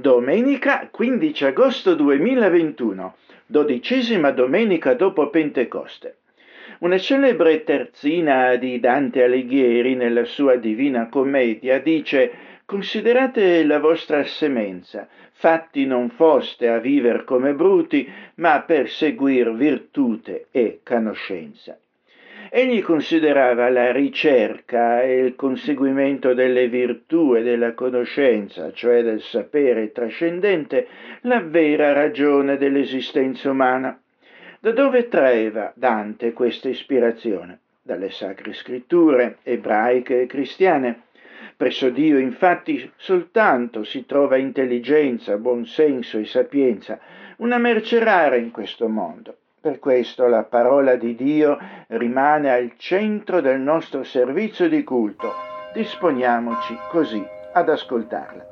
Domenica 15 agosto 2021, dodicesima domenica dopo Pentecoste. Una celebre terzina di Dante Alighieri nella sua Divina Commedia dice Considerate la vostra semenza, fatti non foste a viver come bruti, ma per seguir virtute e conoscenza. Egli considerava la ricerca e il conseguimento delle virtù e della conoscenza, cioè del sapere trascendente, la vera ragione dell'esistenza umana. Da dove traeva Dante questa ispirazione? Dalle sacre scritture ebraiche e cristiane. Presso Dio infatti soltanto si trova intelligenza, buonsenso e sapienza, una merce rara in questo mondo. Per questo la parola di Dio rimane al centro del nostro servizio di culto. Disponiamoci così ad ascoltarla.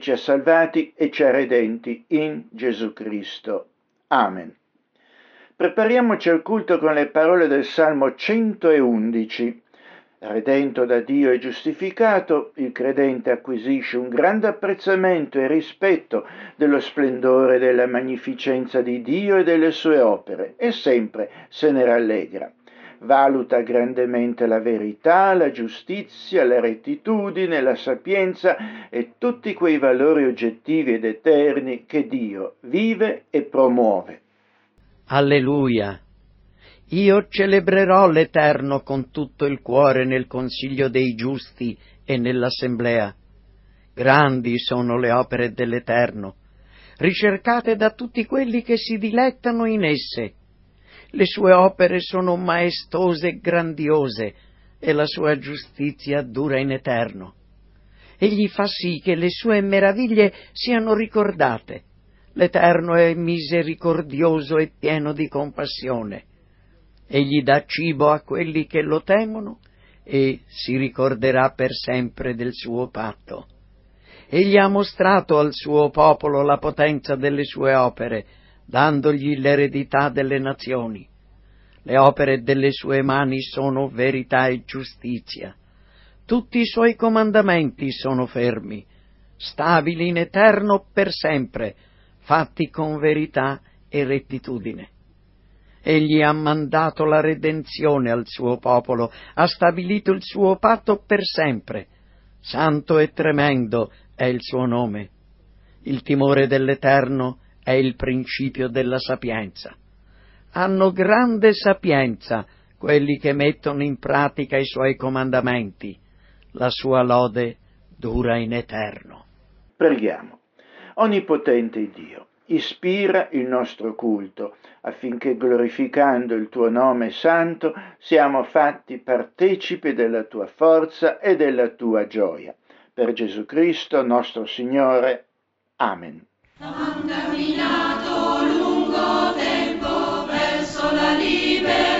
Ci ha salvati e ci ha redenti in Gesù Cristo. Amen. Prepariamoci al culto con le parole del Salmo 111. Redento da Dio e giustificato, il credente acquisisce un grande apprezzamento e rispetto dello splendore e della magnificenza di Dio e delle sue opere e sempre se ne rallegra valuta grandemente la verità, la giustizia, la rettitudine, la sapienza e tutti quei valori oggettivi ed eterni che Dio vive e promuove. Alleluia! Io celebrerò l'Eterno con tutto il cuore nel consiglio dei giusti e nell'assemblea. Grandi sono le opere dell'Eterno, ricercate da tutti quelli che si dilettano in esse. Le sue opere sono maestose e grandiose e la sua giustizia dura in eterno. Egli fa sì che le sue meraviglie siano ricordate. L'Eterno è misericordioso e pieno di compassione. Egli dà cibo a quelli che lo temono e si ricorderà per sempre del suo patto. Egli ha mostrato al suo popolo la potenza delle sue opere dandogli l'eredità delle nazioni. Le opere delle sue mani sono verità e giustizia. Tutti i suoi comandamenti sono fermi, stabili in eterno per sempre, fatti con verità e rettitudine. Egli ha mandato la redenzione al suo popolo, ha stabilito il suo patto per sempre. Santo e tremendo è il suo nome. Il timore dell'Eterno è il principio della sapienza. Hanno grande sapienza quelli che mettono in pratica i suoi comandamenti. La sua lode dura in eterno. Preghiamo. Onnipotente Dio, ispira il nostro culto affinché glorificando il tuo nome santo siamo fatti partecipi della tua forza e della tua gioia. Per Gesù Cristo nostro Signore. Amen. Han camminato lungo tempo verso la libertà.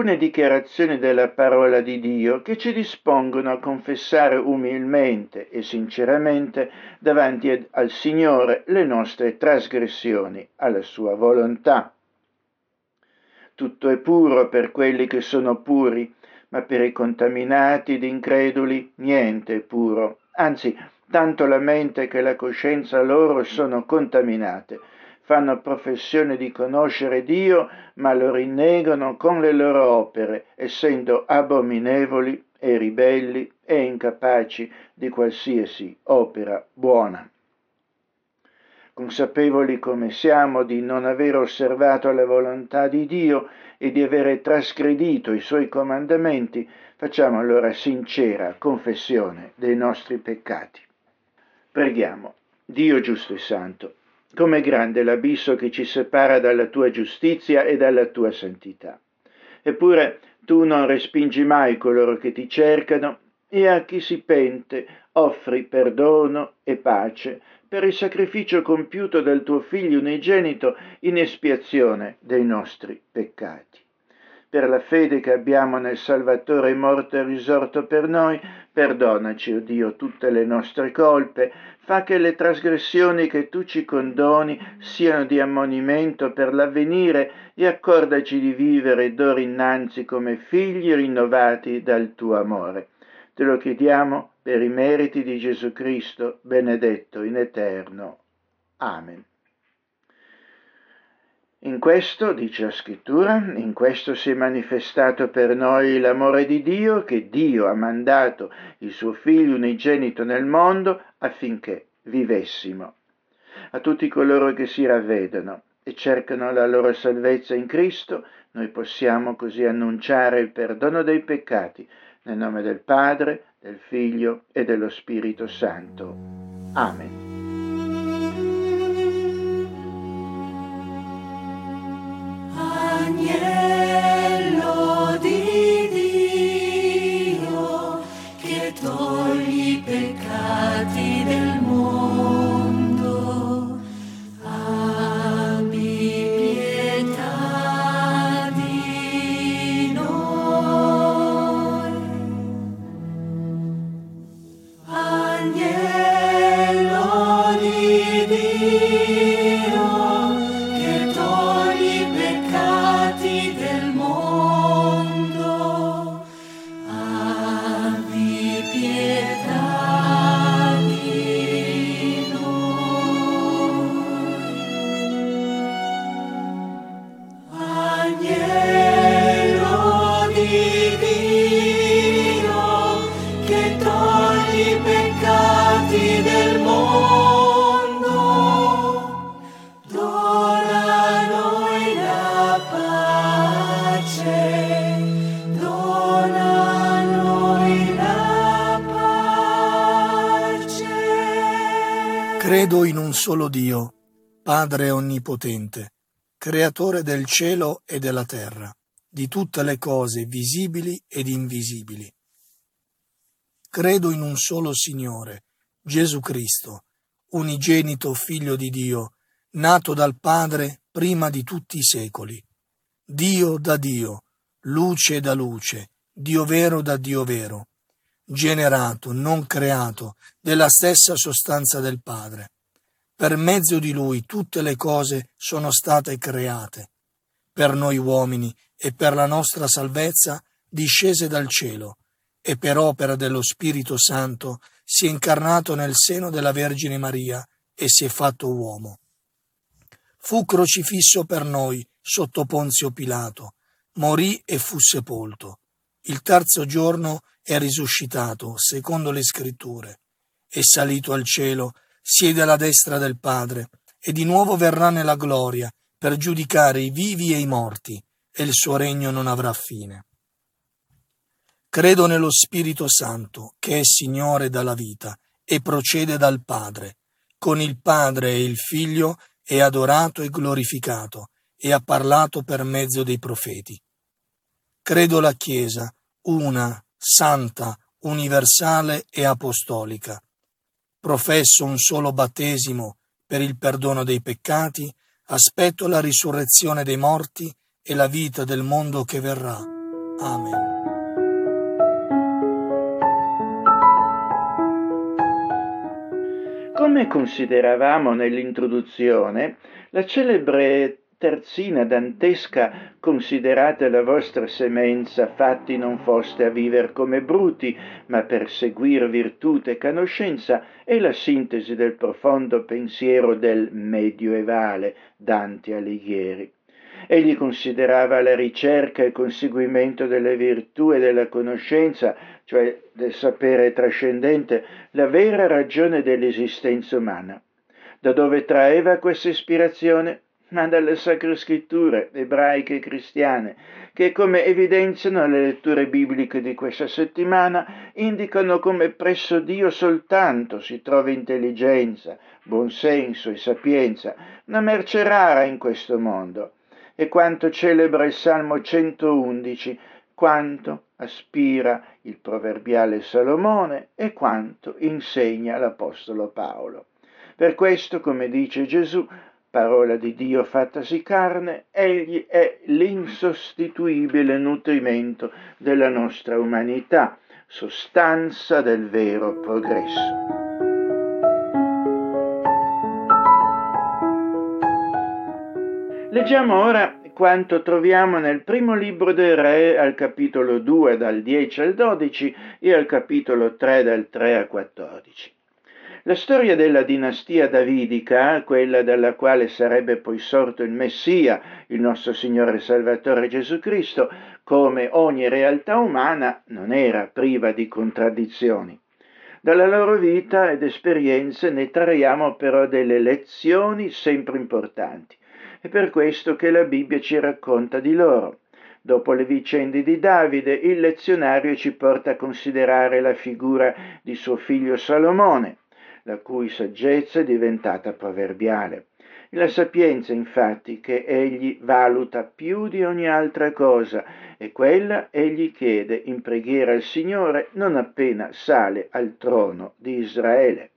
Alcune dichiarazioni della parola di Dio che ci dispongono a confessare umilmente e sinceramente davanti al Signore le nostre trasgressioni, alla sua volontà. Tutto è puro per quelli che sono puri, ma per i contaminati ed increduli niente è puro, anzi tanto la mente che la coscienza loro sono contaminate fanno professione di conoscere Dio, ma lo rinnegano con le loro opere, essendo abominevoli e ribelli e incapaci di qualsiasi opera buona. Consapevoli come siamo di non aver osservato la volontà di Dio e di avere trasgredito i suoi comandamenti, facciamo allora sincera confessione dei nostri peccati. Preghiamo. Dio giusto e santo, Com'è grande l'abisso che ci separa dalla tua giustizia e dalla tua santità. Eppure tu non respingi mai coloro che ti cercano e a chi si pente offri perdono e pace per il sacrificio compiuto dal tuo Figlio unigenito in espiazione dei nostri peccati per la fede che abbiamo nel Salvatore morto e risorto per noi, perdonaci, o oh Dio, tutte le nostre colpe, fa che le trasgressioni che tu ci condoni siano di ammonimento per l'avvenire e accordaci di vivere d'ora innanzi come figli rinnovati dal tuo amore Te lo chiediamo per i meriti di Gesù Cristo, benedetto in eterno. Amen. In questo, dice la scrittura, in questo si è manifestato per noi l'amore di Dio, che Dio ha mandato il suo figlio unigenito nel mondo affinché vivessimo. A tutti coloro che si ravvedono e cercano la loro salvezza in Cristo, noi possiamo così annunciare il perdono dei peccati nel nome del Padre, del Figlio e dello Spirito Santo. Amen. Yeah. Solo Dio, Padre Onnipotente, Creatore del cielo e della terra, di tutte le cose visibili ed invisibili. Credo in un solo Signore, Gesù Cristo, unigenito Figlio di Dio, nato dal Padre prima di tutti i secoli, Dio da Dio, luce da luce, Dio vero da Dio vero, generato, non creato, della stessa sostanza del Padre. Per mezzo di Lui tutte le cose sono state create. Per noi uomini e per la nostra salvezza discese dal cielo e per opera dello Spirito Santo si è incarnato nel seno della Vergine Maria e si è fatto uomo. Fu crocifisso per noi sotto Ponzio Pilato, morì e fu sepolto. Il terzo giorno è risuscitato, secondo le scritture, è salito al cielo, siede alla destra del Padre, e di nuovo verrà nella gloria per giudicare i vivi e i morti, e il suo regno non avrà fine. Credo nello Spirito Santo, che è Signore dalla vita e procede dal Padre. Con il Padre e il Figlio è adorato e glorificato e ha parlato per mezzo dei profeti. Credo la Chiesa, una, santa, universale e apostolica. Professo un solo battesimo per il perdono dei peccati, aspetto la risurrezione dei morti e la vita del mondo che verrà. Amen. Come consideravamo nell'introduzione, la celebre terzina dantesca considerate la vostra semenza fatti non foste a viver come bruti, ma per seguir virtute e conoscenza è la sintesi del profondo pensiero del medioevale Dante Alighieri. Egli considerava la ricerca e il conseguimento delle virtù e della conoscenza, cioè del sapere trascendente, la vera ragione dell'esistenza umana. Da dove traeva questa ispirazione? Ma dalle sacre scritture ebraiche e cristiane, che come evidenziano le letture bibliche di questa settimana, indicano come presso Dio soltanto si trova intelligenza, buonsenso e sapienza, una merce rara in questo mondo e quanto celebra il Salmo 111, quanto aspira il proverbiale Salomone e quanto insegna l'Apostolo Paolo. Per questo, come dice Gesù, parola di Dio fattasi carne, egli è l'insostituibile nutrimento della nostra umanità, sostanza del vero progresso. Leggiamo ora quanto troviamo nel primo libro dei Re al capitolo 2 dal 10 al 12 e al capitolo 3 dal 3 al 14. La storia della dinastia davidica, quella dalla quale sarebbe poi sorto il Messia, il nostro Signore Salvatore Gesù Cristo, come ogni realtà umana, non era priva di contraddizioni. Dalla loro vita ed esperienze ne traiamo però delle lezioni sempre importanti. È per questo che la Bibbia ci racconta di loro. Dopo le vicende di Davide, il lezionario ci porta a considerare la figura di suo figlio Salomone, la cui saggezza è diventata proverbiale. La sapienza, infatti, che egli valuta più di ogni altra cosa, e quella egli chiede in preghiera al Signore non appena sale al trono di Israele.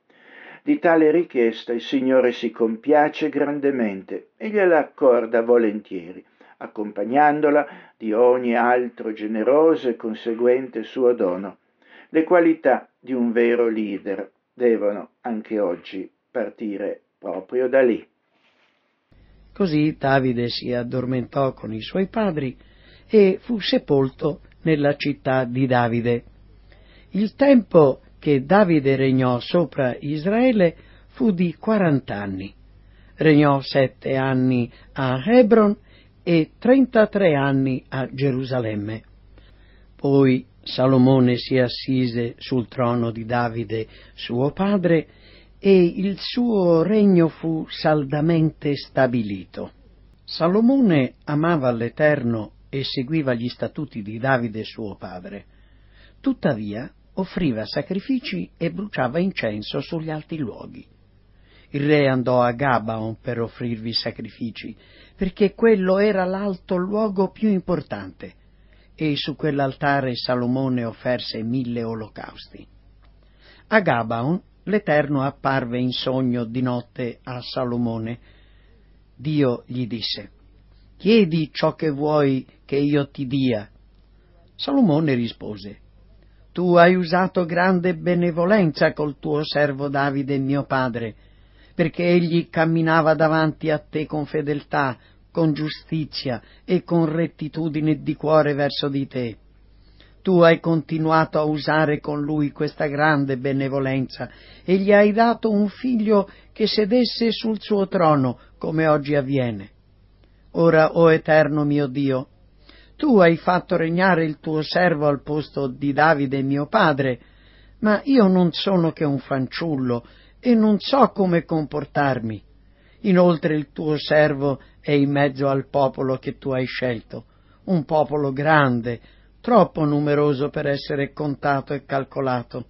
Di tale richiesta il Signore si compiace grandemente e gliela accorda volentieri, accompagnandola di ogni altro generoso e conseguente suo dono, le qualità di un vero leader devono anche oggi partire proprio da lì. Così Davide si addormentò con i suoi padri e fu sepolto nella città di Davide. Il tempo che Davide regnò sopra Israele fu di quarant'anni. Regnò sette anni a Hebron e trentatré anni a Gerusalemme. Poi Salomone si assise sul trono di Davide, suo padre, e il suo regno fu saldamente stabilito. Salomone amava l'Eterno e seguiva gli statuti di Davide suo padre. Tuttavia offriva sacrifici e bruciava incenso sugli alti luoghi. Il re andò a Gabaon per offrirvi sacrifici, perché quello era l'alto luogo più importante e su quell'altare Salomone offerse mille olocausti. A Gabaon l'Eterno apparve in sogno di notte a Salomone. Dio gli disse, Chiedi ciò che vuoi che io ti dia. Salomone rispose, Tu hai usato grande benevolenza col tuo servo Davide mio padre, perché egli camminava davanti a te con fedeltà, con giustizia e con rettitudine di cuore verso di te. Tu hai continuato a usare con lui questa grande benevolenza e gli hai dato un figlio che sedesse sul suo trono, come oggi avviene. Ora, o eterno mio Dio, tu hai fatto regnare il tuo servo al posto di Davide mio padre, ma io non sono che un fanciullo e non so come comportarmi. Inoltre il tuo servo è in mezzo al popolo che tu hai scelto, un popolo grande, troppo numeroso per essere contato e calcolato.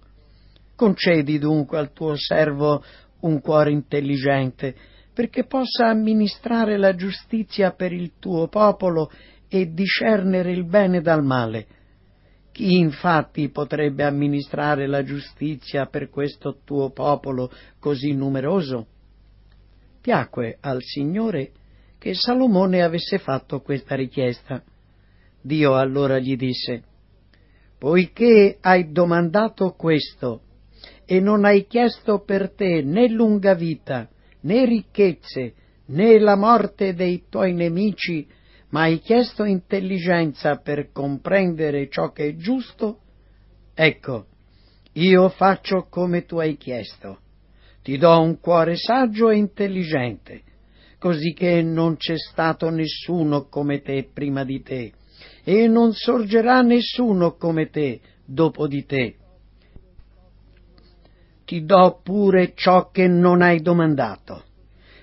Concedi dunque al tuo servo un cuore intelligente, perché possa amministrare la giustizia per il tuo popolo e discernere il bene dal male. Chi infatti potrebbe amministrare la giustizia per questo tuo popolo così numeroso? Piacque al Signore che Salomone avesse fatto questa richiesta. Dio allora gli disse, Poiché hai domandato questo e non hai chiesto per te né lunga vita, né ricchezze, né la morte dei tuoi nemici, ma hai chiesto intelligenza per comprendere ciò che è giusto, ecco, io faccio come tu hai chiesto ti do un cuore saggio e intelligente, così che non c'è stato nessuno come te prima di te, e non sorgerà nessuno come te dopo di te. Ti do pure ciò che non hai domandato,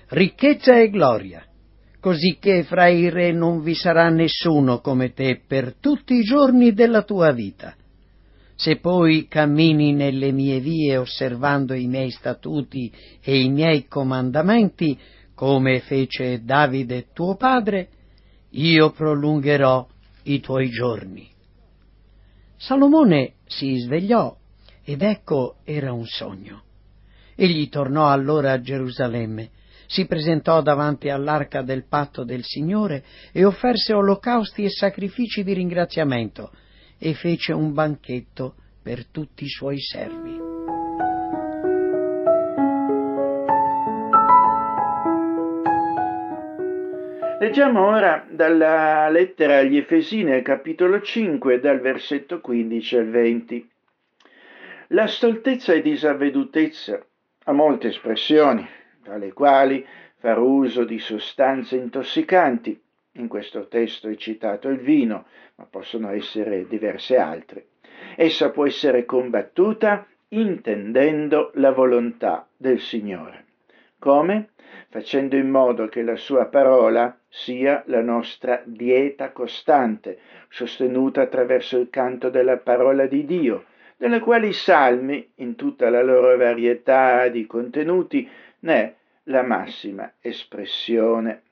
ricchezza e gloria, così che fra i re non vi sarà nessuno come te per tutti i giorni della tua vita se poi cammini nelle mie vie osservando i miei statuti e i miei comandamenti, come fece Davide tuo padre, io prolungherò i tuoi giorni. Salomone si svegliò ed ecco era un sogno. Egli tornò allora a Gerusalemme, si presentò davanti all'arca del patto del Signore e offerse olocausti e sacrifici di ringraziamento e fece un banchetto per tutti i suoi servi. Leggiamo ora dalla lettera agli Efesini capitolo 5, dal versetto 15 al 20. La stoltezza e disavvedutezza ha molte espressioni, tra le quali far uso di sostanze intossicanti. In questo testo è citato il vino, ma possono essere diverse altre. Essa può essere combattuta intendendo la volontà del Signore. Come? Facendo in modo che la sua parola sia la nostra dieta costante, sostenuta attraverso il canto della parola di Dio, delle quali i salmi, in tutta la loro varietà di contenuti, ne è la massima espressione.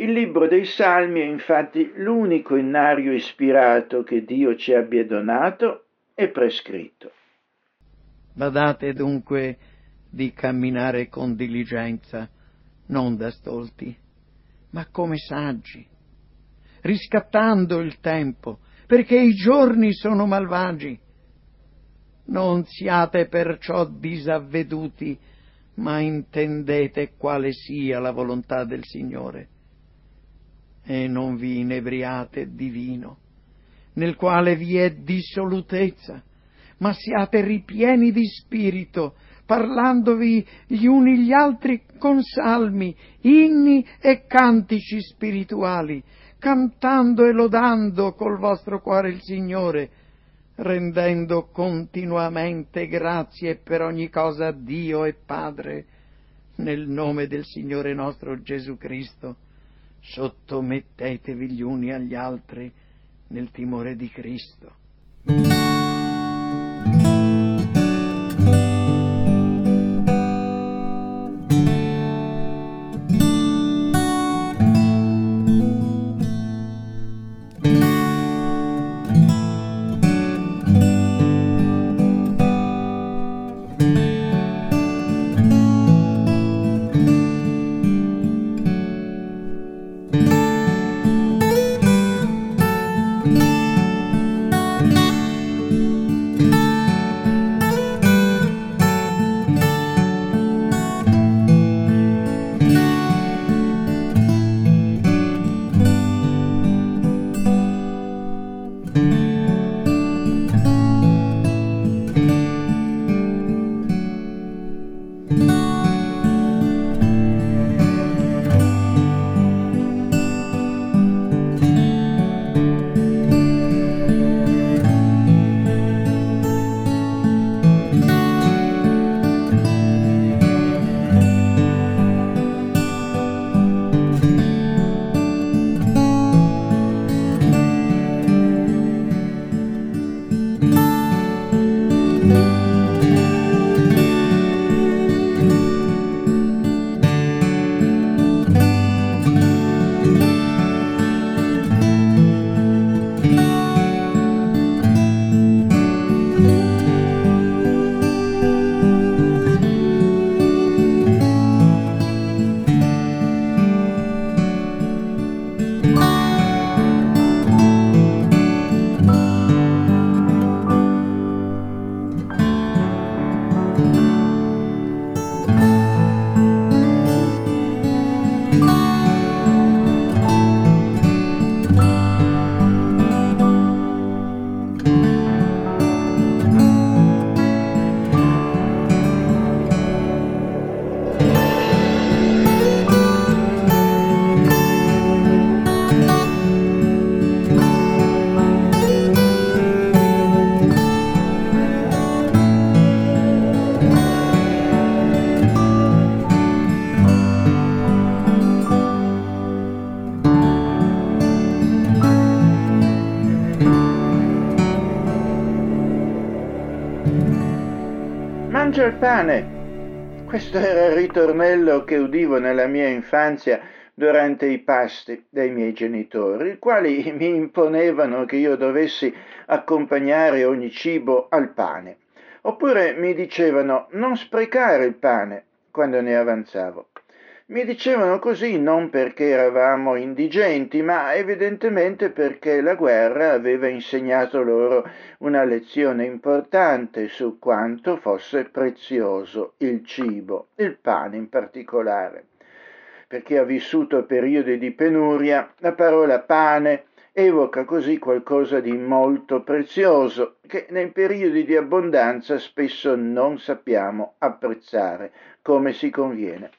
Il libro dei Salmi è infatti l'unico innario ispirato che Dio ci abbia donato e prescritto. Badate dunque di camminare con diligenza, non da stolti, ma come saggi, riscattando il tempo, perché i giorni sono malvagi. Non siate perciò disavveduti, ma intendete quale sia la volontà del Signore. E non vi inebriate di vino, nel quale vi è dissolutezza, ma siate ripieni di spirito, parlandovi gli uni gli altri con salmi, inni e cantici spirituali, cantando e lodando col vostro cuore il Signore, rendendo continuamente grazie per ogni cosa a Dio e Padre, nel nome del Signore nostro Gesù Cristo. Sottomettetevi gli uni agli altri nel timore di Cristo. Pane. Questo era il ritornello che udivo nella mia infanzia durante i pasti dei miei genitori, i quali mi imponevano che io dovessi accompagnare ogni cibo al pane. Oppure mi dicevano non sprecare il pane quando ne avanzavo. Mi dicevano così non perché eravamo indigenti, ma evidentemente perché la guerra aveva insegnato loro una lezione importante su quanto fosse prezioso il cibo, il pane in particolare. per chi ha vissuto periodi di penuria, la parola pane evoca così qualcosa di molto prezioso che nei periodi di abbondanza spesso non sappiamo apprezzare come si conviene.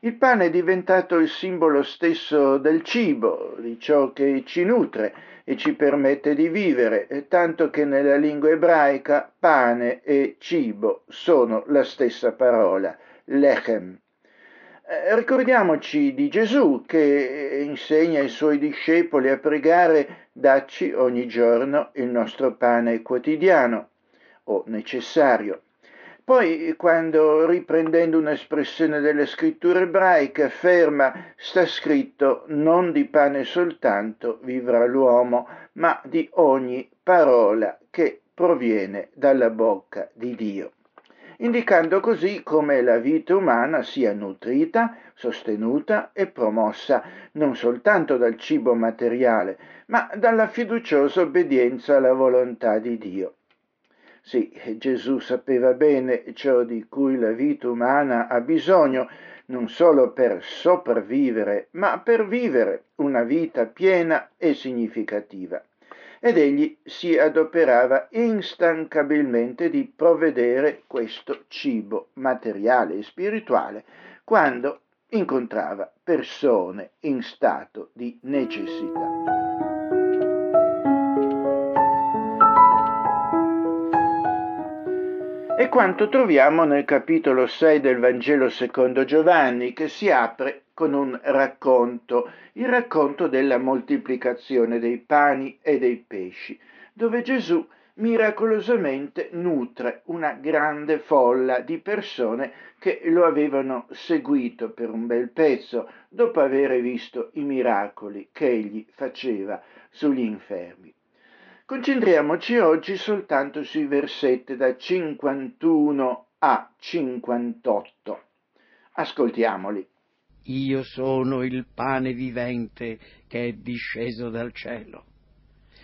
Il pane è diventato il simbolo stesso del cibo, di ciò che ci nutre e ci permette di vivere, tanto che nella lingua ebraica pane e cibo sono la stessa parola, lechem. Eh, ricordiamoci di Gesù che insegna ai suoi discepoli a pregare dacci ogni giorno il nostro pane quotidiano o necessario. Poi, quando riprendendo un'espressione delle scritture ebraiche afferma sta scritto non di pane soltanto vivrà l'uomo, ma di ogni parola che proviene dalla bocca di Dio indicando così come la vita umana sia nutrita, sostenuta e promossa non soltanto dal cibo materiale, ma dalla fiduciosa obbedienza alla volontà di Dio. Sì, Gesù sapeva bene ciò di cui la vita umana ha bisogno, non solo per sopravvivere, ma per vivere una vita piena e significativa ed egli si adoperava instancabilmente di provvedere questo cibo materiale e spirituale quando incontrava persone in stato di necessità. E quanto troviamo nel capitolo 6 del Vangelo secondo Giovanni, che si apre con un racconto, il racconto della moltiplicazione dei pani e dei pesci, dove Gesù miracolosamente nutre una grande folla di persone che lo avevano seguito per un bel pezzo dopo aver visto i miracoli che egli faceva sugli infermi. Concentriamoci oggi soltanto sui versetti da 51 a 58. Ascoltiamoli. Io sono il pane vivente che è disceso dal cielo.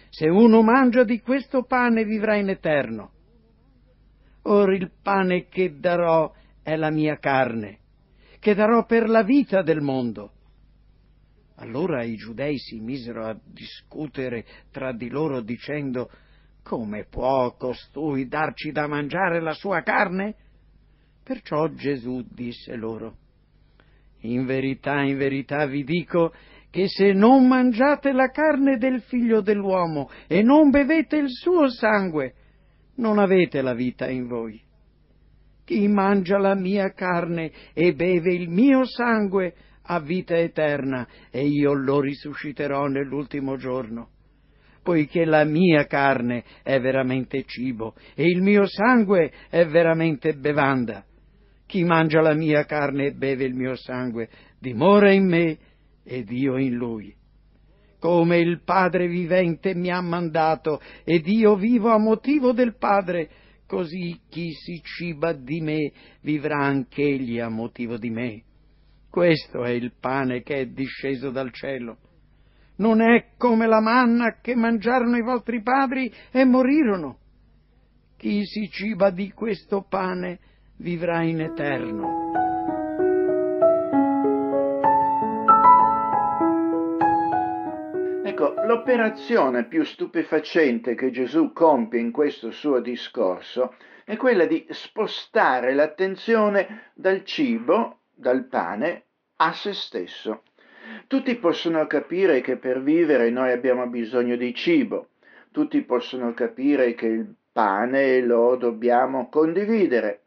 Se uno mangia di questo pane vivrà in eterno. Or il pane che darò è la mia carne, che darò per la vita del mondo. Allora i giudei si misero a discutere tra di loro dicendo come può costui darci da mangiare la sua carne? Perciò Gesù disse loro in verità, in verità vi dico che se non mangiate la carne del figlio dell'uomo e non bevete il suo sangue, non avete la vita in voi. Chi mangia la mia carne e beve il mio sangue ha vita eterna e io lo risusciterò nell'ultimo giorno. Poiché la mia carne è veramente cibo e il mio sangue è veramente bevanda. Chi mangia la mia carne e beve il mio sangue dimora in me ed io in lui. Come il Padre vivente mi ha mandato ed io vivo a motivo del Padre, così chi si ciba di me vivrà anch'egli a motivo di me. Questo è il pane che è disceso dal cielo. Non è come la manna che mangiarono i vostri padri e morirono. Chi si ciba di questo pane vivrà in eterno. Ecco, l'operazione più stupefacente che Gesù compie in questo suo discorso è quella di spostare l'attenzione dal cibo, dal pane, a se stesso. Tutti possono capire che per vivere noi abbiamo bisogno di cibo, tutti possono capire che il pane lo dobbiamo condividere,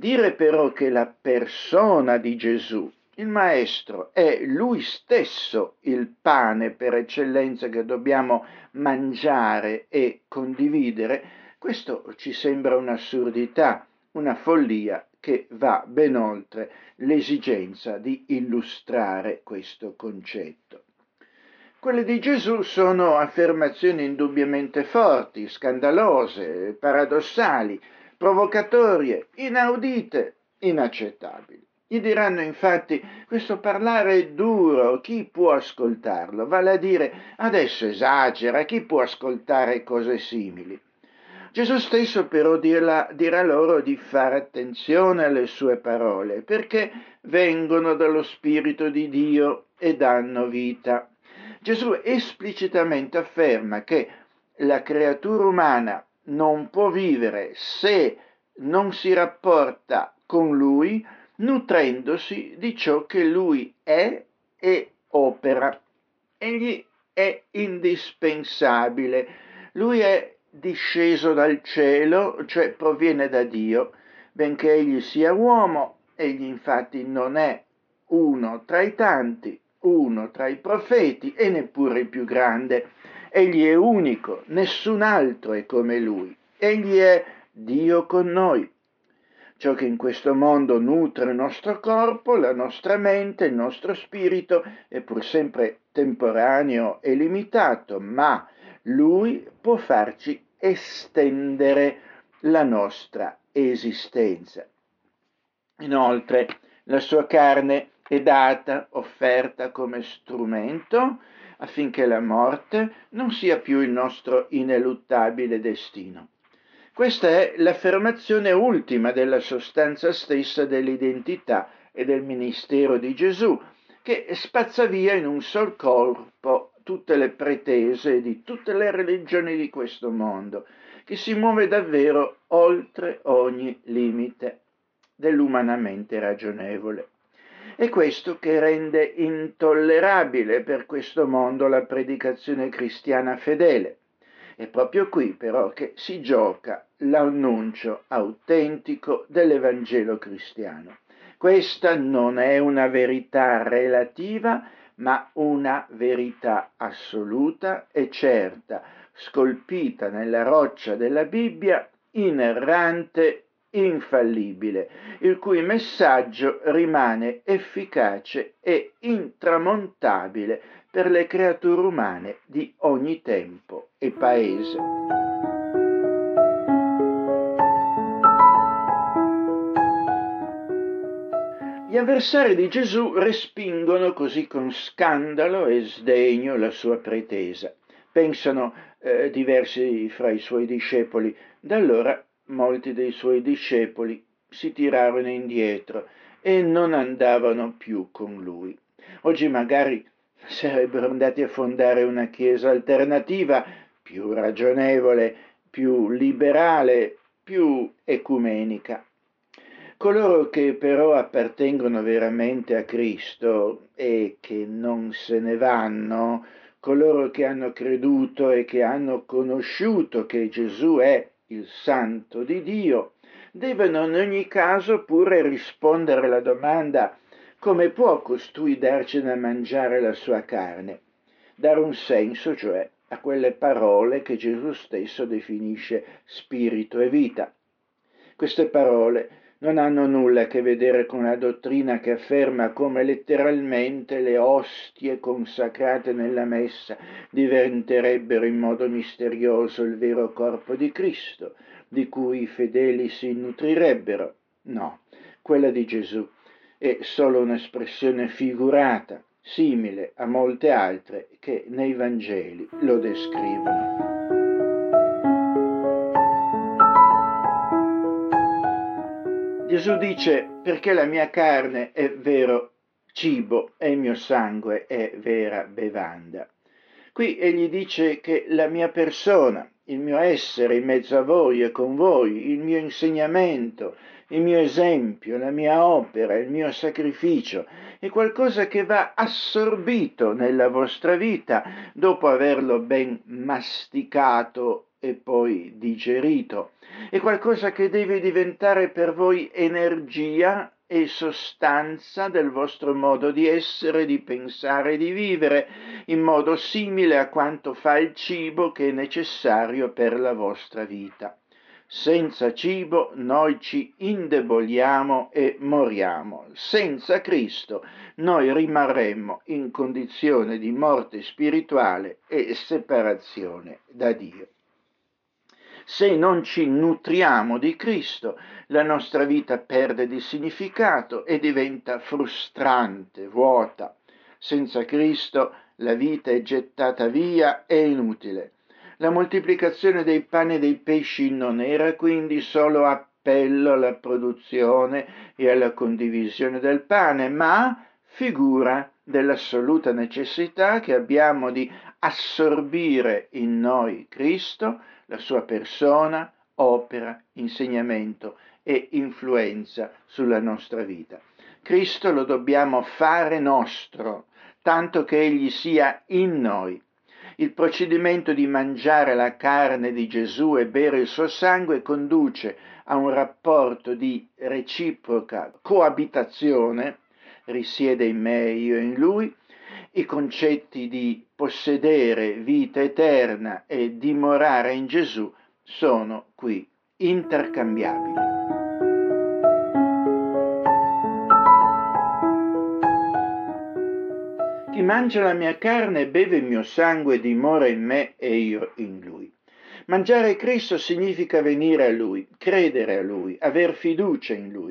Dire però che la persona di Gesù, il Maestro, è lui stesso il pane per eccellenza che dobbiamo mangiare e condividere, questo ci sembra un'assurdità, una follia che va ben oltre l'esigenza di illustrare questo concetto. Quelle di Gesù sono affermazioni indubbiamente forti, scandalose, paradossali, provocatorie, inaudite, inaccettabili. Gli diranno infatti questo parlare è duro, chi può ascoltarlo? Vale a dire adesso esagera, chi può ascoltare cose simili? Gesù stesso però dirà, dirà loro di fare attenzione alle sue parole, perché vengono dallo Spirito di Dio e danno vita. Gesù esplicitamente afferma che la creatura umana non può vivere se non si rapporta con Lui, nutrendosi di ciò che Lui è e opera. Egli è indispensabile, Lui è disceso dal cielo, cioè proviene da Dio, benché egli sia uomo, egli infatti non è uno tra i tanti, uno tra i profeti e neppure il più grande. Egli è unico, nessun altro è come lui. Egli è Dio con noi. Ciò che in questo mondo nutre il nostro corpo, la nostra mente, il nostro spirito è pur sempre temporaneo e limitato, ma lui può farci estendere la nostra esistenza. Inoltre, la sua carne è data, offerta come strumento affinché la morte non sia più il nostro ineluttabile destino. Questa è l'affermazione ultima della sostanza stessa dell'identità e del ministero di Gesù, che spazza via in un sol corpo tutte le pretese di tutte le religioni di questo mondo, che si muove davvero oltre ogni limite dell'umanamente ragionevole. È questo che rende intollerabile per questo mondo la predicazione cristiana fedele. È proprio qui però che si gioca l'annuncio autentico dell'Evangelo cristiano. Questa non è una verità relativa, ma una verità assoluta e certa, scolpita nella roccia della Bibbia, inerrante, infallibile, il cui messaggio rimane efficace e intramontabile per le creature umane di ogni tempo e paese. Gli avversari di Gesù respingono così con scandalo e sdegno la sua pretesa. Pensano eh, diversi fra i suoi discepoli. Da allora molti dei suoi discepoli si tirarono indietro e non andavano più con lui. Oggi magari sarebbero andati a fondare una chiesa alternativa, più ragionevole, più liberale, più ecumenica. Coloro che però appartengono veramente a Cristo e che non se ne vanno, coloro che hanno creduto e che hanno conosciuto che Gesù è il Santo di Dio, devono in ogni caso pure rispondere alla domanda come può costui darcene a mangiare la sua carne? Dare un senso, cioè, a quelle parole che Gesù stesso definisce spirito e vita. Queste parole non hanno nulla a che vedere con la dottrina che afferma come letteralmente le ostie consacrate nella messa diventerebbero in modo misterioso il vero corpo di Cristo, di cui i fedeli si nutrirebbero. No, quella di Gesù è solo un'espressione figurata, simile a molte altre che nei Vangeli lo descrivono. Gesù dice perché la mia carne è vero cibo e il mio sangue è vera bevanda. Qui egli dice che la mia persona, il mio essere in mezzo a voi e con voi, il mio insegnamento, il mio esempio, la mia opera, il mio sacrificio, è qualcosa che va assorbito nella vostra vita dopo averlo ben masticato e poi digerito. È qualcosa che deve diventare per voi energia e sostanza del vostro modo di essere, di pensare e di vivere, in modo simile a quanto fa il cibo che è necessario per la vostra vita. Senza cibo noi ci indeboliamo e moriamo. Senza Cristo noi rimarremmo in condizione di morte spirituale e separazione da Dio. Se non ci nutriamo di Cristo, la nostra vita perde di significato e diventa frustrante, vuota. Senza Cristo la vita è gettata via e inutile. La moltiplicazione dei pani e dei pesci non era quindi solo appello alla produzione e alla condivisione del pane, ma figura dell'assoluta necessità che abbiamo di assorbire in noi Cristo, la sua persona, opera, insegnamento e influenza sulla nostra vita. Cristo lo dobbiamo fare nostro, tanto che egli sia in noi. Il procedimento di mangiare la carne di Gesù e bere il suo sangue conduce a un rapporto di reciproca coabitazione, risiede in me, io in lui, i concetti di possedere vita eterna e dimorare in Gesù sono qui intercambiabili. Chi mangia la mia carne e beve il mio sangue dimora in me e io in lui. Mangiare Cristo significa venire a Lui, credere a Lui, aver fiducia in Lui.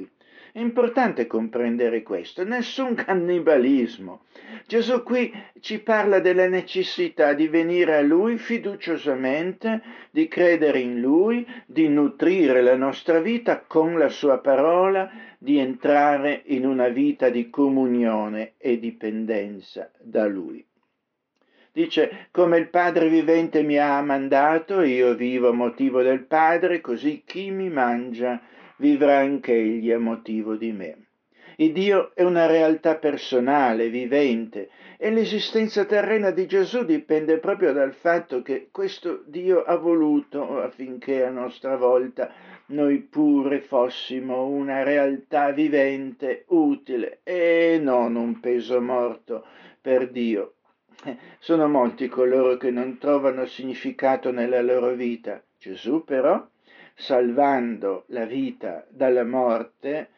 È importante comprendere questo, nessun cannibalismo. Gesù qui ci parla della necessità di venire a Lui fiduciosamente, di credere in Lui, di nutrire la nostra vita con la Sua parola, di entrare in una vita di comunione e dipendenza da Lui. Dice, come il Padre vivente mi ha mandato, io vivo a motivo del Padre, così chi mi mangia vivrà anch'egli a motivo di me. Il Dio è una realtà personale, vivente, e l'esistenza terrena di Gesù dipende proprio dal fatto che questo Dio ha voluto affinché a nostra volta noi pure fossimo una realtà vivente, utile e non un peso morto per Dio. Sono molti coloro che non trovano significato nella loro vita. Gesù però salvando la vita dalla morte,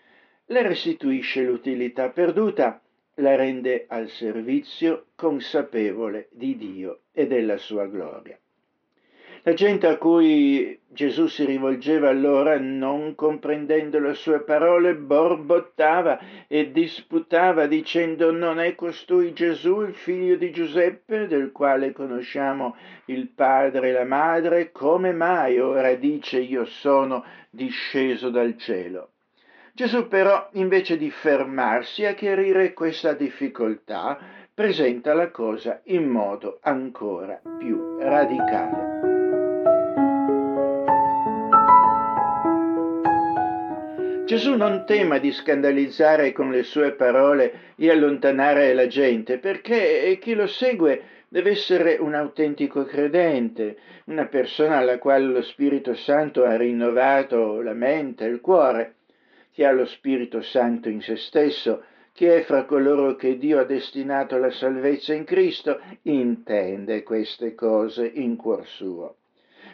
le restituisce l'utilità perduta, la rende al servizio consapevole di Dio e della sua gloria. La gente a cui Gesù si rivolgeva allora, non comprendendo le sue parole, borbottava e disputava dicendo non è costui Gesù il figlio di Giuseppe, del quale conosciamo il padre e la madre, come mai ora dice io sono disceso dal cielo? Gesù però, invece di fermarsi a chiarire questa difficoltà, presenta la cosa in modo ancora più radicale. Gesù non tema di scandalizzare con le sue parole e allontanare la gente, perché chi lo segue deve essere un autentico credente, una persona alla quale lo Spirito Santo ha rinnovato la mente il cuore, chi ha lo Spirito Santo in se stesso, chi è fra coloro che Dio ha destinato alla salvezza in Cristo, intende queste cose in cuor suo.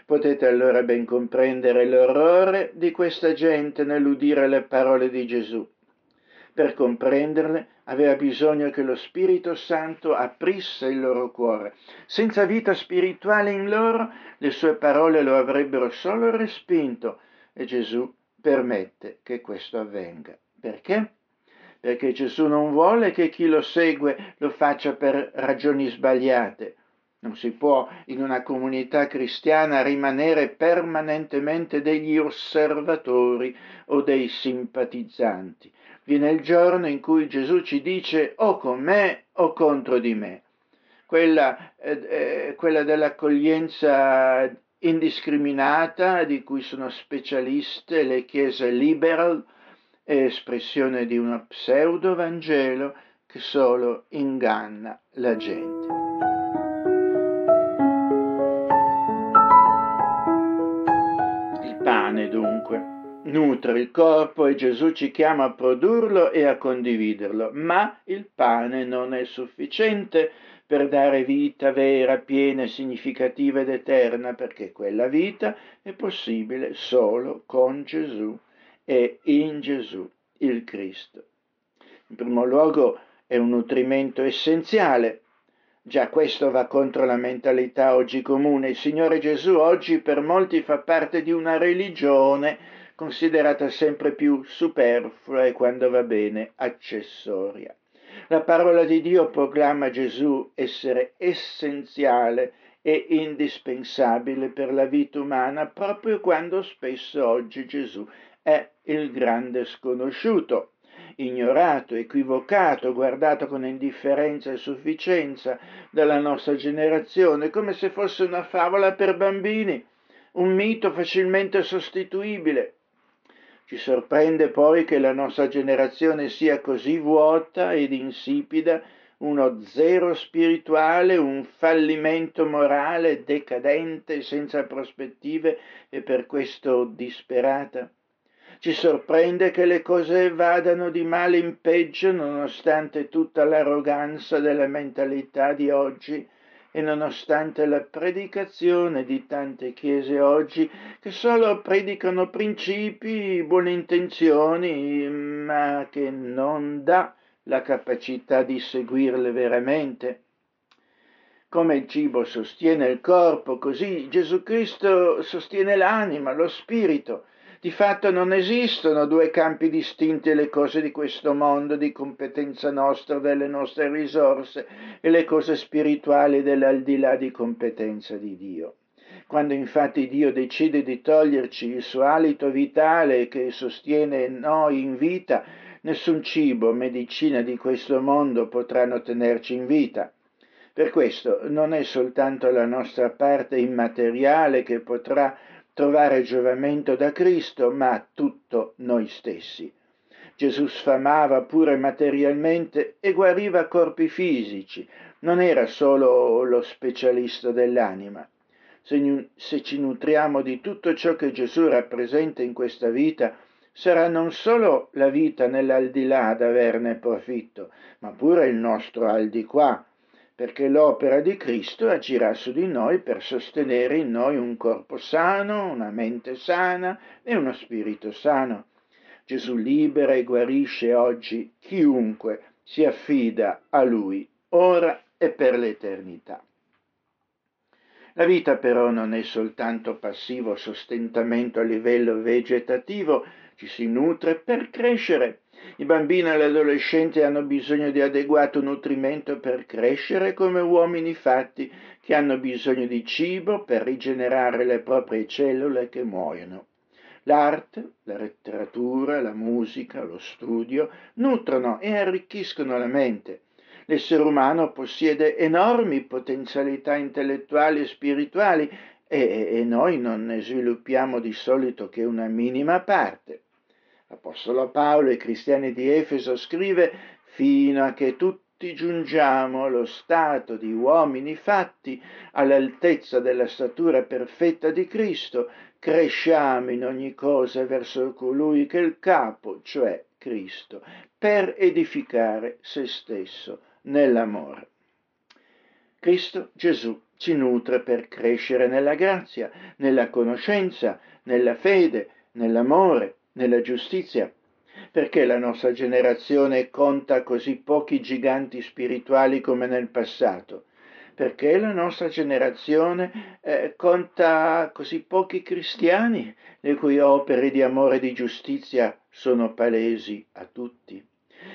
Potete allora ben comprendere l'orrore di questa gente nell'udire le parole di Gesù. Per comprenderle aveva bisogno che lo Spirito Santo aprisse il loro cuore. Senza vita spirituale in loro, le sue parole lo avrebbero solo respinto e Gesù permette che questo avvenga. Perché? Perché Gesù non vuole che chi lo segue lo faccia per ragioni sbagliate, non si può in una comunità cristiana rimanere permanentemente degli osservatori o dei simpatizzanti. Viene il giorno in cui Gesù ci dice o con me o contro di me. Quella, eh, eh quella dell'accoglienza indiscriminata di cui sono specialiste le chiese liberal è espressione di uno pseudo Vangelo che solo inganna la gente. Dunque nutre il corpo e Gesù ci chiama a produrlo e a condividerlo, ma il pane non è sufficiente per dare vita vera, piena, significativa ed eterna, perché quella vita è possibile solo con Gesù e in Gesù il Cristo. In primo luogo è un nutrimento essenziale, Già questo va contro la mentalità oggi comune. Il Signore Gesù oggi per molti fa parte di una religione considerata sempre più superflua e quando va bene accessoria. La parola di Dio proclama Gesù essere essenziale è indispensabile per la vita umana proprio quando spesso oggi Gesù è il grande sconosciuto, ignorato, equivocato, guardato con indifferenza e sufficienza dalla nostra generazione, come se fosse una favola per bambini, un mito facilmente sostituibile. Ci sorprende poi che la nostra generazione sia così vuota ed insipida uno zero spirituale, un fallimento morale decadente, senza prospettive e per questo disperata. Ci sorprende che le cose vadano di male in peggio nonostante tutta l'arroganza della mentalità di oggi e nonostante la predicazione di tante chiese oggi che solo predicano principi, buone intenzioni, ma che non dà la capacità di seguirle veramente. Come il cibo sostiene il corpo, così Gesù Cristo sostiene l'anima, lo spirito. Di fatto non esistono due campi distinti le cose di questo mondo di competenza nostra, delle nostre risorse, e le cose spirituali dell'aldilà di competenza di Dio. Quando infatti Dio decide di toglierci il suo alito vitale che sostiene noi in vita, Nessun cibo, medicina di questo mondo potranno tenerci in vita. Per questo non è soltanto la nostra parte immateriale che potrà trovare giovamento da Cristo, ma tutto noi stessi. Gesù sfamava pure materialmente e guariva corpi fisici, non era solo lo specialista dell'anima. Se, se ci nutriamo di tutto ciò che Gesù rappresenta in questa vita, sarà non solo la vita nell'aldilà ad averne profitto, ma pure il nostro al di qua, perché l'opera di Cristo agirà su di noi per sostenere in noi un corpo sano, una mente sana e uno spirito sano. Gesù libera e guarisce oggi chiunque si affida a Lui, ora e per l'eternità. La vita però non è soltanto passivo sostentamento a livello vegetativo, ci si nutre per crescere. I bambini e gli adolescenti hanno bisogno di adeguato nutrimento per crescere come uomini fatti che hanno bisogno di cibo per rigenerare le proprie cellule che muoiono. L'arte, la letteratura, la musica, lo studio nutrono e arricchiscono la mente. L'essere umano possiede enormi potenzialità intellettuali e spirituali e, e noi non ne sviluppiamo di solito che una minima parte. L'Apostolo Paolo ai cristiani di Efeso scrive fino a che tutti giungiamo allo stato di uomini fatti all'altezza della statura perfetta di Cristo, cresciamo in ogni cosa verso colui che è il capo, cioè Cristo, per edificare se stesso nell'amore. Cristo Gesù ci nutre per crescere nella grazia, nella conoscenza, nella fede, nell'amore, nella giustizia. Perché la nostra generazione conta così pochi giganti spirituali come nel passato? Perché la nostra generazione eh, conta così pochi cristiani, le cui opere di amore e di giustizia sono palesi a tutti.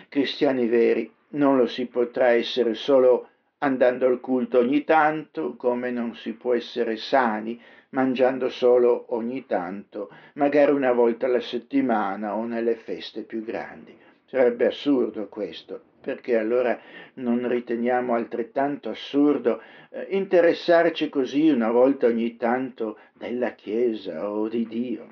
Cristiani veri non lo si potrà essere solo andando al culto ogni tanto, come non si può essere sani mangiando solo ogni tanto, magari una volta alla settimana o nelle feste più grandi. Sarebbe assurdo questo, perché allora non riteniamo altrettanto assurdo eh, interessarci così una volta ogni tanto della Chiesa o di Dio.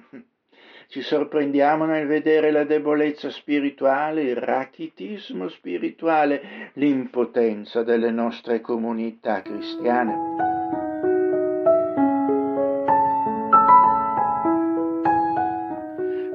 Ci sorprendiamo nel vedere la debolezza spirituale, il rachitismo spirituale, l'impotenza delle nostre comunità cristiane.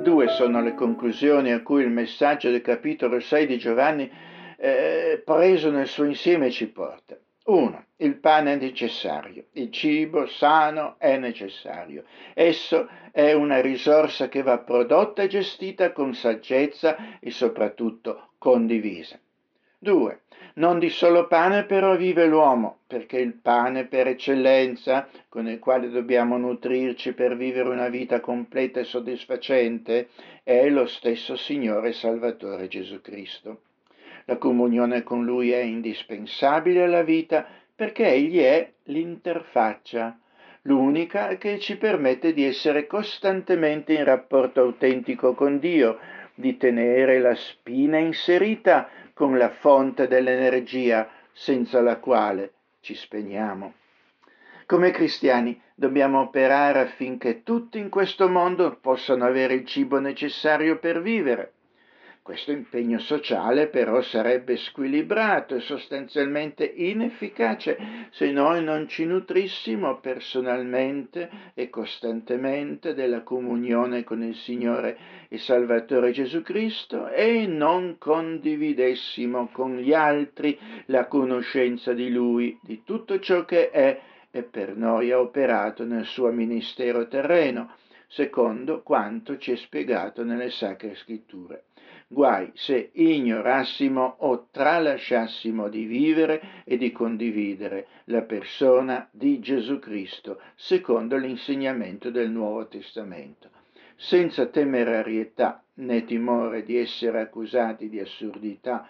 Due sono le conclusioni a cui il messaggio del capitolo 6 di Giovanni, eh, preso nel suo insieme, ci porta. Uno, il pane è necessario, il cibo sano è necessario. Esso è una risorsa che va prodotta e gestita con saggezza e soprattutto condivisa. 2. Non di solo pane però vive l'uomo, perché il pane per eccellenza, con il quale dobbiamo nutrirci per vivere una vita completa e soddisfacente, è lo stesso Signore Salvatore Gesù Cristo. La comunione con Lui è indispensabile alla vita perché egli è l'interfaccia, l'unica che ci permette di essere costantemente in rapporto autentico con Dio, di tenere la spina inserita con la fonte dell'energia senza la quale ci spegniamo. Come cristiani dobbiamo operare affinché tutti in questo mondo possano avere il cibo necessario per vivere. Questo impegno sociale però sarebbe squilibrato e sostanzialmente inefficace se noi non ci nutrissimo personalmente e costantemente della comunione con il Signore e Salvatore Gesù Cristo e non condividessimo con gli altri la conoscenza di Lui, di tutto ciò che è e per noi ha operato nel suo ministero terreno, secondo quanto ci è spiegato nelle sacre scritture. Guai se ignorassimo o tralasciassimo di vivere e di condividere la persona di Gesù Cristo, secondo l'insegnamento del Nuovo Testamento, senza temerarietà né timore di essere accusati di assurdità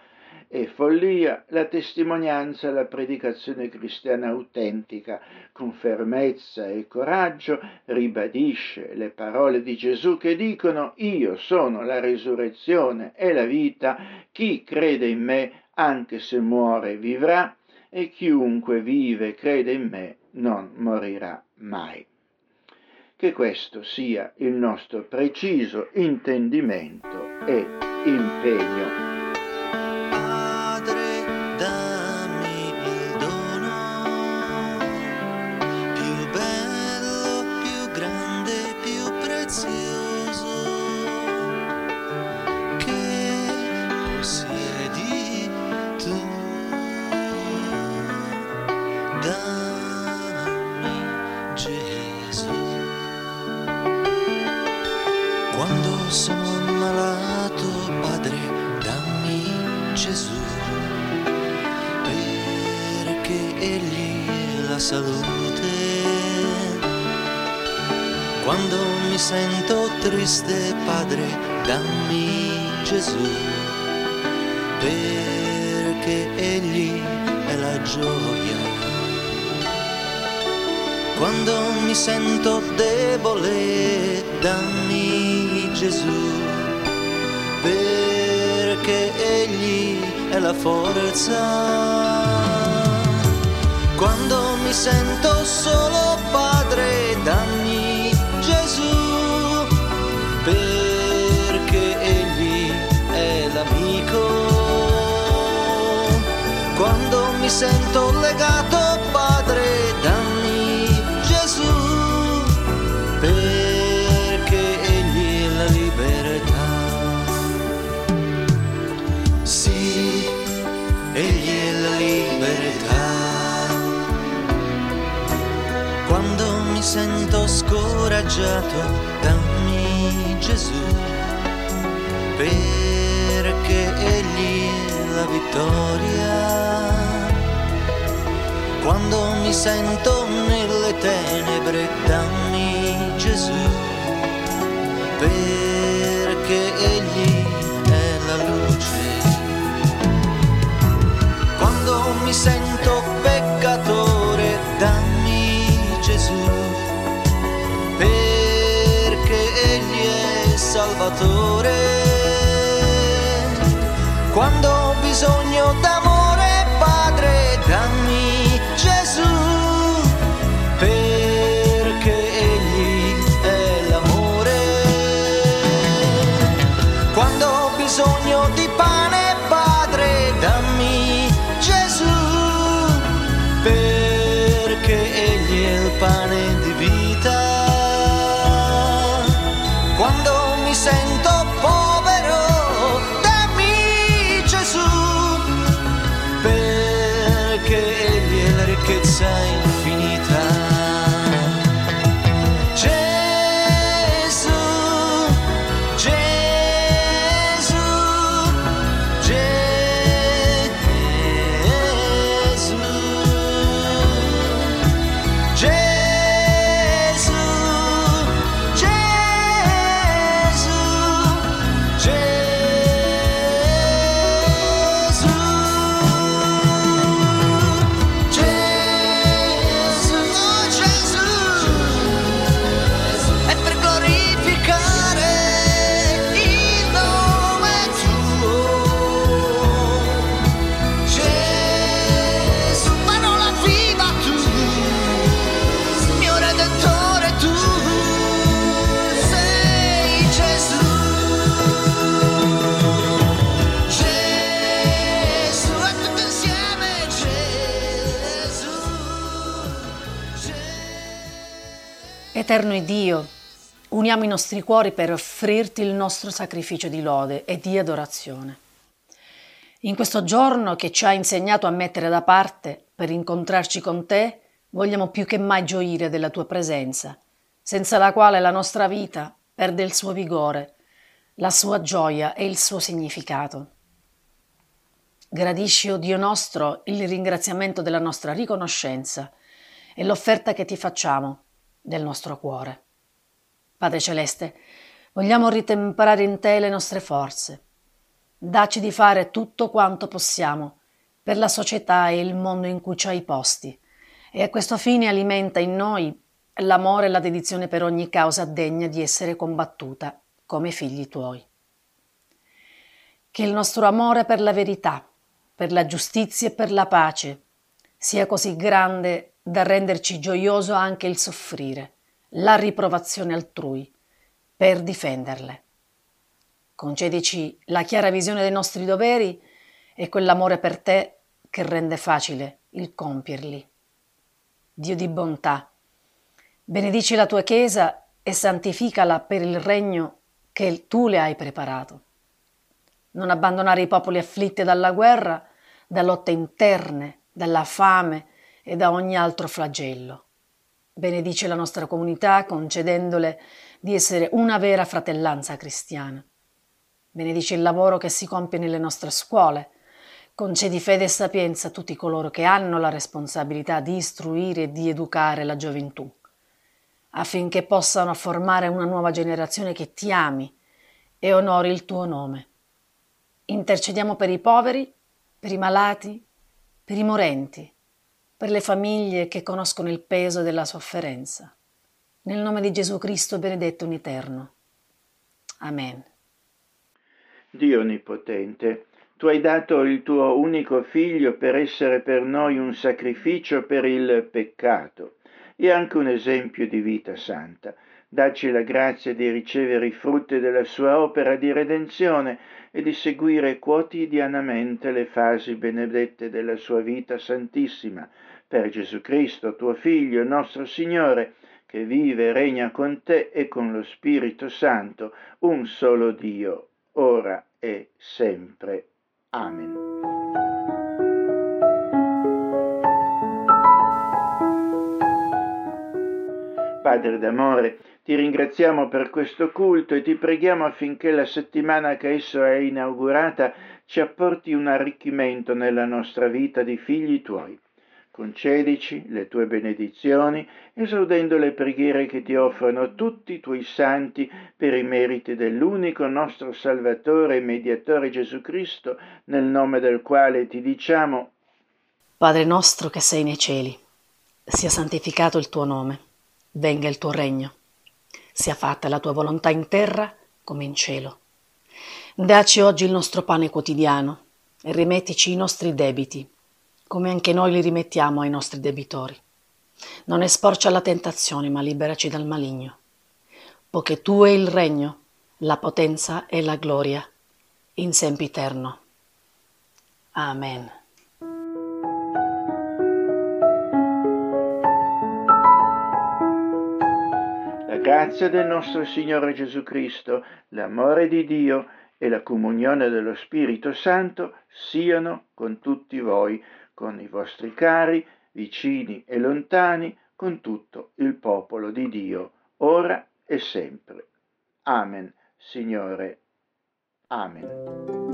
e follia, la testimonianza, la predicazione cristiana autentica, con fermezza e coraggio, ribadisce le parole di Gesù che dicono io sono la risurrezione e la vita, chi crede in me, anche se muore, vivrà, e chiunque vive e crede in me non morirà mai. Che questo sia il nostro preciso intendimento e impegno. Sento triste, Padre, dammi Gesù, perché Egli è la gioia. Quando mi sento debole, dammi Gesù, perché Egli è la forza. Quando mi sento solo, Padre, mi sento legato, Padre, dammi Gesù, perché egli è la libertà. Sì, egli è la libertà. Quando mi sento scoraggiato, dammi Gesù, perché Egli è la vittoria. Quando mi sento nelle tenebre, dammi Gesù, perché Egli è la luce. Quando mi sento peccatore, dammi Gesù Salvatore. Quando ho bisogno Eterno Dio, uniamo i nostri cuori per offrirti il nostro sacrificio di lode e di adorazione. In questo giorno che ci ha insegnato a mettere da parte per incontrarci con te, vogliamo più che mai gioire della tua presenza, senza la quale la nostra vita perde il suo vigore, la sua gioia e il suo significato. Gradisci, o Dio nostro, il ringraziamento della nostra riconoscenza e l'offerta che ti facciamo del nostro cuore. Padre Celeste, vogliamo ritemperare in te le nostre forze. Dacci di fare tutto quanto possiamo per la società e il mondo in cui ci hai posti, e a questo fine alimenta in noi l'amore e la dedizione per ogni causa degna di essere combattuta come figli tuoi. Che il nostro amore per la verità, per la giustizia e per la pace sia così grande da renderci gioioso anche il soffrire la riprovazione altrui per difenderle. Concedici la chiara visione dei nostri doveri e quell'amore per te che rende facile il compierli. Dio di bontà, benedici la tua Chiesa e santificala per il regno che tu le hai preparato. Non abbandonare i popoli afflitti dalla guerra, da lotte interne, dalla fame e da ogni altro flagello. Benedice la nostra comunità concedendole di essere una vera fratellanza cristiana. Benedice il lavoro che si compie nelle nostre scuole. Concedi fede e sapienza a tutti coloro che hanno la responsabilità di istruire e di educare la gioventù, affinché possano formare una nuova generazione che ti ami e onori il tuo nome. Intercediamo per i poveri, per i malati, per i morenti, per le famiglie che conoscono il peso della sofferenza. Nel nome di Gesù Cristo benedetto in eterno. Amen. Dio Onnipotente, tu hai dato il tuo unico figlio per essere per noi un sacrificio per il peccato e anche un esempio di vita santa. Dacci la grazia di ricevere i frutti della sua opera di redenzione e di seguire quotidianamente le fasi benedette della sua vita santissima, per Gesù Cristo, tuo Figlio, nostro Signore, che vive e regna con te e con lo Spirito Santo, un solo Dio, ora e sempre. Amen. Padre d'amore, ti ringraziamo per questo culto e ti preghiamo affinché la settimana che esso è inaugurata ci apporti un arricchimento nella nostra vita di figli tuoi. Concedici le tue benedizioni, esaudendo le preghiere che ti offrono tutti i tuoi santi per i meriti dell'unico nostro Salvatore e Mediatore Gesù Cristo, nel nome del quale ti diciamo Padre nostro che sei nei cieli, sia santificato il tuo nome, venga il tuo regno, sia fatta la tua volontà in terra come in cielo. Daci oggi il nostro pane quotidiano e rimettici i nostri debiti come anche noi li rimettiamo ai nostri debitori. Non esporci alla tentazione, ma liberaci dal maligno, poiché tu è il regno, la potenza e la gloria, in sempiterno. Amen. La grazia del nostro Signore Gesù Cristo, l'amore di Dio e la comunione dello Spirito Santo siano con tutti voi con i vostri cari, vicini e lontani, con tutto il popolo di Dio, ora e sempre. Amen, Signore. Amen.